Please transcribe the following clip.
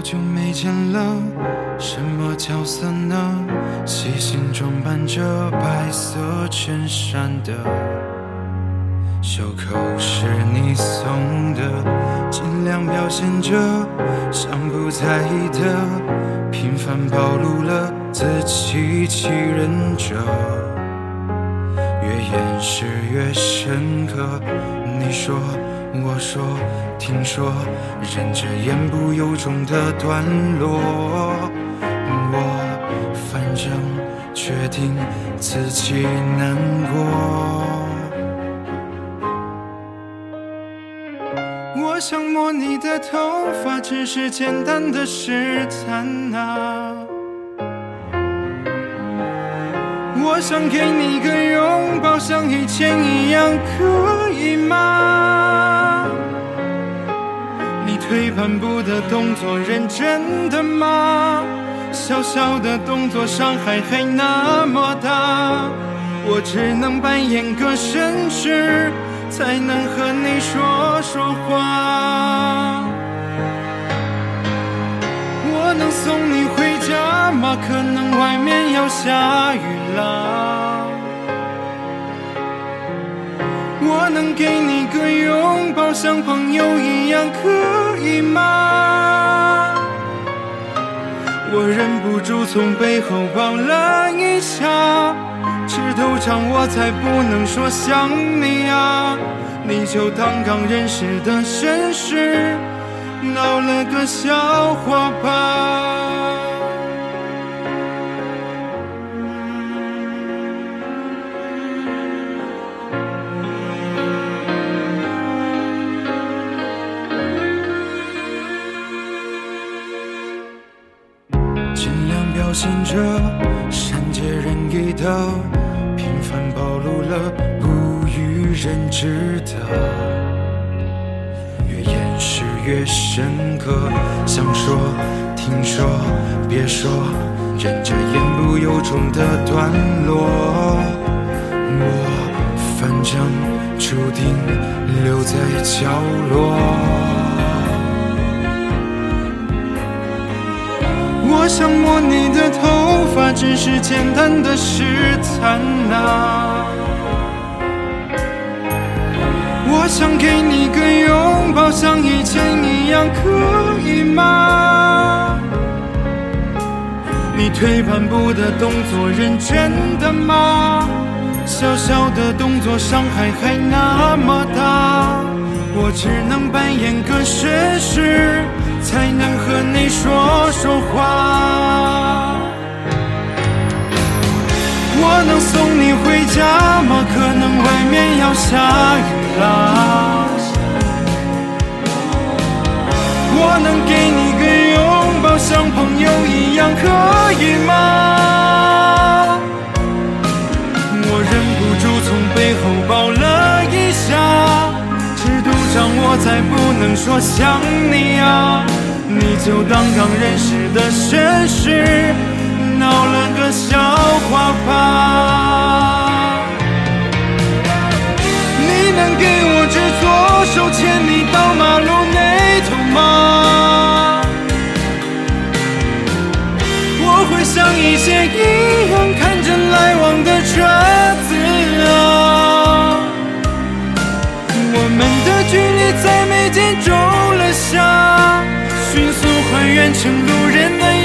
好久没见了，什么角色呢？细心装扮着白色衬衫的，袖口是你送的，尽量表现着像不在意的，频繁暴露了自欺欺人者，越掩饰越深刻。你说。我说，听说，忍着言不由衷的段落，我反正决定自己难过。我想摸你的头发，只是简单的试探啊。我想给你个拥抱，像以前一样，可以吗？你退半步的动作，认真的吗？小小的动作，伤害还那么大。我只能扮演个绅士，才能和你说说话。我能送你回家吗？可能外面要下雨了。能给你个拥抱，像朋友一样，可以吗？我忍不住从背后抱了一下，尺度长我才不能说想你啊，你就当刚认识的绅士。闹了个笑话吧。量表现着善解人意的，频繁暴露了不欲人知的。越掩饰越深刻，想说，听说，别说，忍着言不由衷的段落，我反正注定留在角落。我想摸你的头发，只是简单的试探啊。我想给你个拥抱，像以前一样，可以吗？你退半步的动作，认真的吗？小小的动作，伤害还那么大。我只能扮演个绅士，才能和你说说话。我能送你回家吗？可能外面要下雨啦。我能给你个拥抱，像朋友一样，可以吗？能说想你啊！你就当刚认识的绅士，闹了个笑话吧。你能给我只左手牵你到马路那头吗？我会像以前一样成路人的